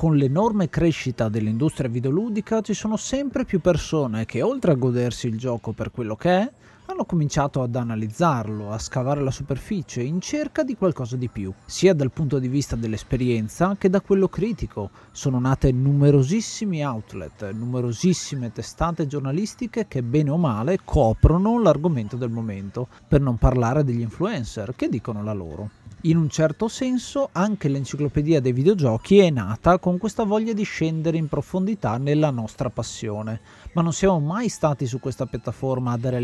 Con l'enorme crescita dell'industria videoludica ci sono sempre più persone che oltre a godersi il gioco per quello che è, hanno cominciato ad analizzarlo, a scavare la superficie in cerca di qualcosa di più, sia dal punto di vista dell'esperienza che da quello critico. Sono nate numerosissimi outlet, numerosissime testate giornalistiche che bene o male coprono l'argomento del momento, per non parlare degli influencer che dicono la loro. In un certo senso anche l'enciclopedia dei videogiochi è nata con questa voglia di scendere in profondità nella nostra passione, ma non siamo mai stati su questa piattaforma a dare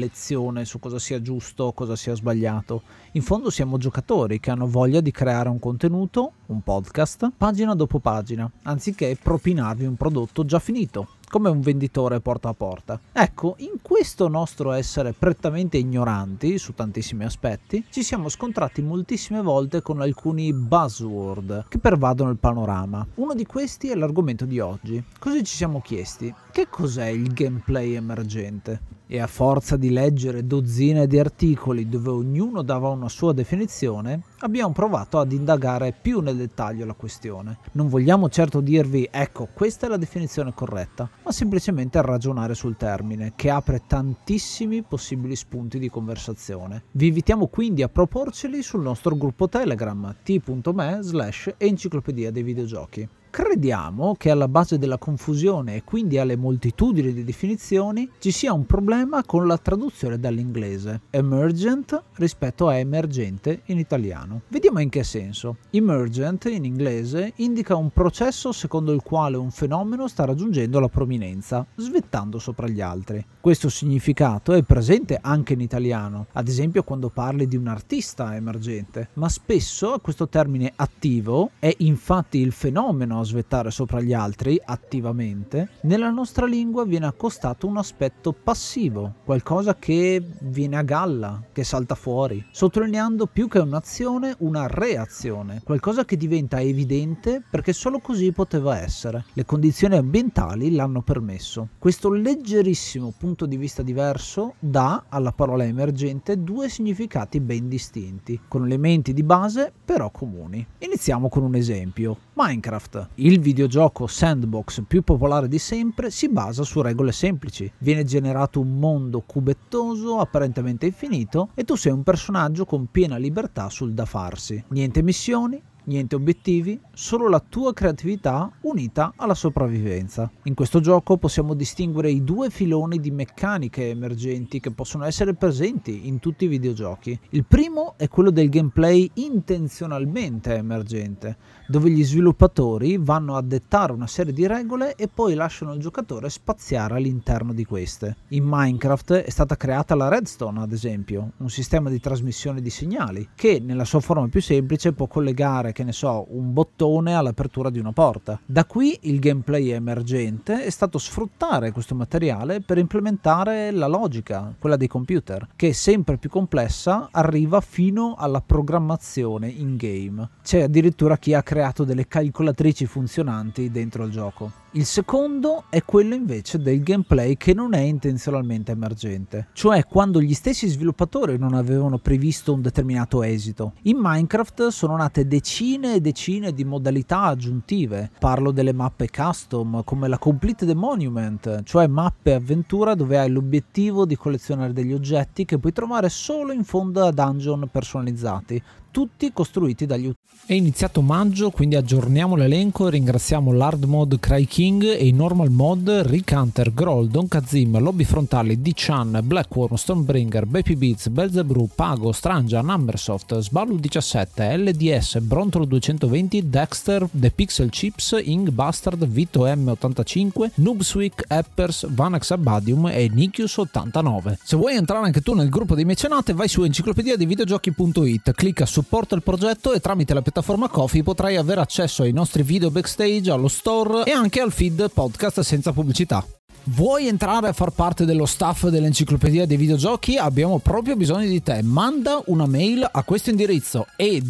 lezione su cosa sia giusto o cosa sia sbagliato. In fondo siamo giocatori che hanno voglia di creare un contenuto, un podcast, pagina dopo pagina, anziché propinarvi un prodotto già finito come un venditore porta a porta. Ecco, in questo nostro essere prettamente ignoranti su tantissimi aspetti, ci siamo scontrati moltissime volte con alcuni buzzword che pervadono il panorama. Uno di questi è l'argomento di oggi. Così ci siamo chiesti, che cos'è il gameplay emergente? E a forza di leggere dozzine di articoli dove ognuno dava una sua definizione, abbiamo provato ad indagare più nel dettaglio la questione. Non vogliamo certo dirvi ecco questa è la definizione corretta, ma semplicemente ragionare sul termine, che apre tantissimi possibili spunti di conversazione. Vi invitiamo quindi a proporceli sul nostro gruppo Telegram t.me slash enciclopedia dei videogiochi. Crediamo che alla base della confusione e quindi alle moltitudini di definizioni ci sia un problema con la traduzione dall'inglese emergent rispetto a emergente in italiano. Vediamo in che senso. Emergent in inglese indica un processo secondo il quale un fenomeno sta raggiungendo la prominenza, svettando sopra gli altri. Questo significato è presente anche in italiano, ad esempio quando parli di un artista emergente, ma spesso questo termine attivo è infatti il fenomeno svettare sopra gli altri attivamente, nella nostra lingua viene accostato un aspetto passivo, qualcosa che viene a galla, che salta fuori, sottolineando più che un'azione una reazione, qualcosa che diventa evidente perché solo così poteva essere. Le condizioni ambientali l'hanno permesso. Questo leggerissimo punto di vista diverso dà alla parola emergente due significati ben distinti, con elementi di base però comuni. Iniziamo con un esempio. Minecraft. Il videogioco sandbox più popolare di sempre si basa su regole semplici. Viene generato un mondo cubettoso, apparentemente infinito, e tu sei un personaggio con piena libertà sul da farsi. Niente missioni, niente obiettivi, solo la tua creatività unita alla sopravvivenza. In questo gioco possiamo distinguere i due filoni di meccaniche emergenti che possono essere presenti in tutti i videogiochi. Il primo è quello del gameplay intenzionalmente emergente, dove gli sviluppatori vanno a dettare una serie di regole e poi lasciano il giocatore spaziare all'interno di queste. In Minecraft è stata creata la Redstone, ad esempio, un sistema di trasmissione di segnali che nella sua forma più semplice può collegare che ne so, un bottone all'apertura di una porta. Da qui il gameplay emergente è stato sfruttare questo materiale per implementare la logica, quella dei computer, che sempre più complessa arriva fino alla programmazione in game. C'è addirittura chi ha creato delle calcolatrici funzionanti dentro il gioco. Il secondo è quello invece del gameplay che non è intenzionalmente emergente, cioè quando gli stessi sviluppatori non avevano previsto un determinato esito. In Minecraft sono nate decine e decine di modalità aggiuntive. Parlo delle mappe custom come la Complete the Monument, cioè mappe avventura dove hai l'obiettivo di collezionare degli oggetti che puoi trovare solo in fondo a dungeon personalizzati, tutti costruiti dagli utenti. È iniziato maggio, quindi aggiorniamo l'elenco e ringraziamo l'hard mod Cry King e i normal mod Rick Hunter, Groll, Don Kazim, Lobby Frontali, D-Chan, Blackworm, Stormbringer, Baby Beats, Belzebrew, Pago, Strangia, Numbersoft, Sballu 17, LDS, Brontolo 220, Dexter, The Pixel Chips, Ing Bastard, Vito M85, Noobswick, Eppers, Vanax Abadium e Nikius 89. Se vuoi entrare anche tu nel gruppo dei mecenate, vai su enciclopedia di videogiochi.it, clicca su supporta il progetto e tramite la piattaforma Kofi potrai avere accesso ai nostri video backstage, allo store e anche al feed podcast senza pubblicità. Vuoi entrare a far parte dello staff dell'enciclopedia dei videogiochi? Abbiamo proprio bisogno di te. Manda una mail a questo indirizzo e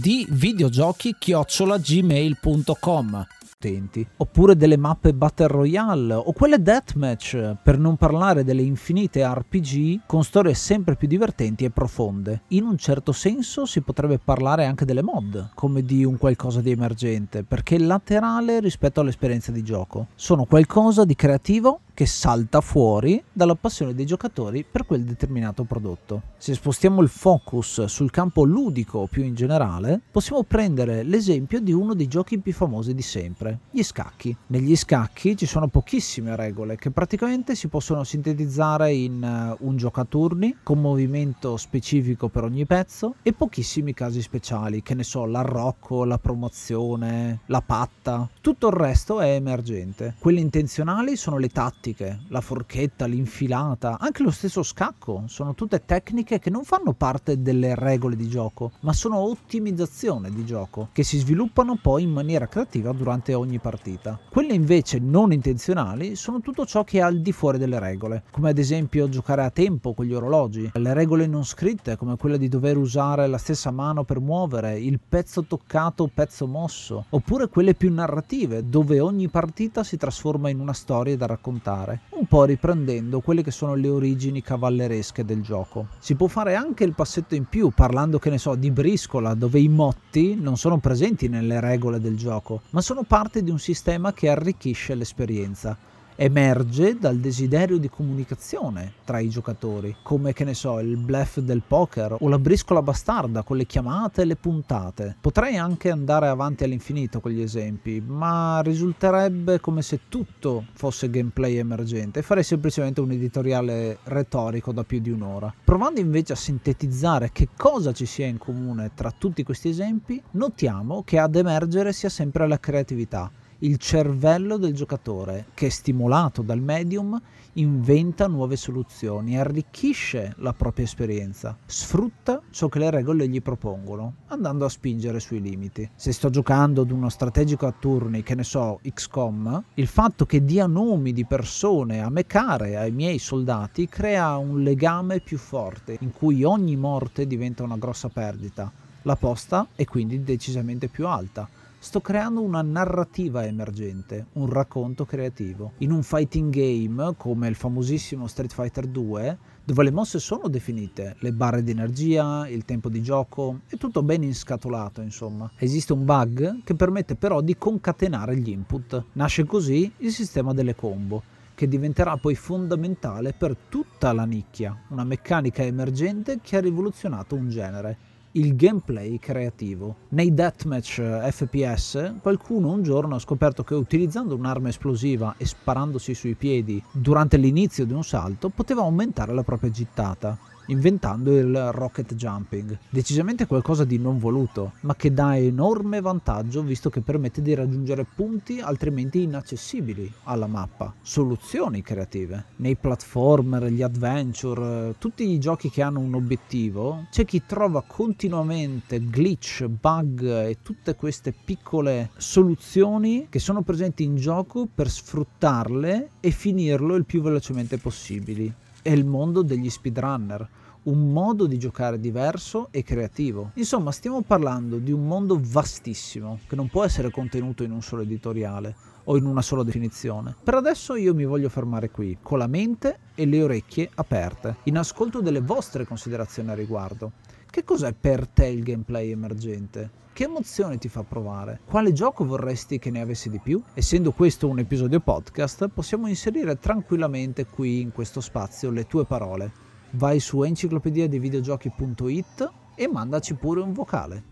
di videogiochi-gmail.com utenti, oppure delle mappe Battle Royale o quelle Deathmatch, per non parlare delle infinite RPG con storie sempre più divertenti e profonde. In un certo senso si potrebbe parlare anche delle mod, come di un qualcosa di emergente, perché laterale rispetto all'esperienza di gioco. Sono qualcosa di creativo che salta fuori dalla passione dei giocatori per quel determinato prodotto. Se spostiamo il focus sul campo ludico più in generale, possiamo prendere l'esempio di uno dei giochi più famosi di sempre, gli scacchi. Negli scacchi ci sono pochissime regole che praticamente si possono sintetizzare in eh, un giocaturni con movimento specifico per ogni pezzo e pochissimi casi speciali, che ne so, l'arrocco, la promozione, la patta. Tutto il resto è emergente. Quelle intenzionali sono le tattiche tattiche, la forchetta, l'infilata, anche lo stesso scacco, sono tutte tecniche che non fanno parte delle regole di gioco, ma sono ottimizzazione di gioco, che si sviluppano poi in maniera creativa durante ogni partita. Quelle invece non intenzionali sono tutto ciò che è al di fuori delle regole, come ad esempio giocare a tempo con gli orologi, le regole non scritte come quella di dover usare la stessa mano per muovere, il pezzo toccato o pezzo mosso, oppure quelle più narrative, dove ogni partita si trasforma in una storia da raccontare affrontare, un po' riprendendo quelle che sono le origini cavalleresche del gioco. Si può fare anche il passetto in più parlando, che ne so, di briscola, dove i motti non sono presenti nelle regole del gioco, ma sono parte di un sistema che arricchisce l'esperienza emerge dal desiderio di comunicazione tra i giocatori, come che ne so, il bluff del poker o la briscola bastarda con le chiamate e le puntate. Potrei anche andare avanti all'infinito con gli esempi, ma risulterebbe come se tutto fosse gameplay emergente e farei semplicemente un editoriale retorico da più di un'ora. Provando invece a sintetizzare che cosa ci sia in comune tra tutti questi esempi, notiamo che ad emergere sia sempre la creatività il cervello del giocatore che, stimolato dal medium, inventa nuove soluzioni, arricchisce la propria esperienza, sfrutta ciò che le regole gli propongono, andando a spingere sui limiti. Se sto giocando ad uno strategico a turni, che ne so, XCOM, il fatto che dia nomi di persone a me care, ai miei soldati, crea un legame più forte, in cui ogni morte diventa una grossa perdita. La posta è quindi decisamente più alta sto creando una narrativa emergente, un racconto creativo. In un fighting game come il famosissimo Street Fighter 2, dove le mosse sono definite, le barre di energia, il tempo di gioco, è tutto ben inscatolato insomma. Esiste un bug che permette però di concatenare gli input. Nasce così il sistema delle combo che diventerà poi fondamentale per tutta la nicchia, una meccanica emergente che ha rivoluzionato un genere il gameplay creativo. Nei deathmatch eh, FPS qualcuno un giorno ha scoperto che utilizzando un'arma esplosiva e sparandosi sui piedi durante l'inizio di un salto poteva aumentare la propria gittata inventando il rocket jumping. Decisamente qualcosa di non voluto, ma che dà enorme vantaggio visto che permette di raggiungere punti altrimenti inaccessibili alla mappa. Soluzioni creative. Nei platformer, gli adventure, tutti i giochi che hanno un obiettivo, c'è chi trova continuamente glitch, bug e tutte queste piccole soluzioni che sono presenti in gioco per sfruttarle e finirlo il più velocemente possibile è il mondo degli speedrunner, un modo di giocare diverso e creativo. Insomma, stiamo parlando di un mondo vastissimo che non può essere contenuto in un solo editoriale o in una sola definizione. Per adesso io mi voglio fermare qui, con la mente e le orecchie aperte, in ascolto delle vostre considerazioni a riguardo. Che cos'è per te il gameplay emergente? Che emozione ti fa provare? Quale gioco vorresti che ne avessi di più? Essendo questo un episodio podcast, possiamo inserire tranquillamente qui in questo spazio le tue parole. Vai su enciclopedia dei videogiochi.it e mandaci pure un vocale.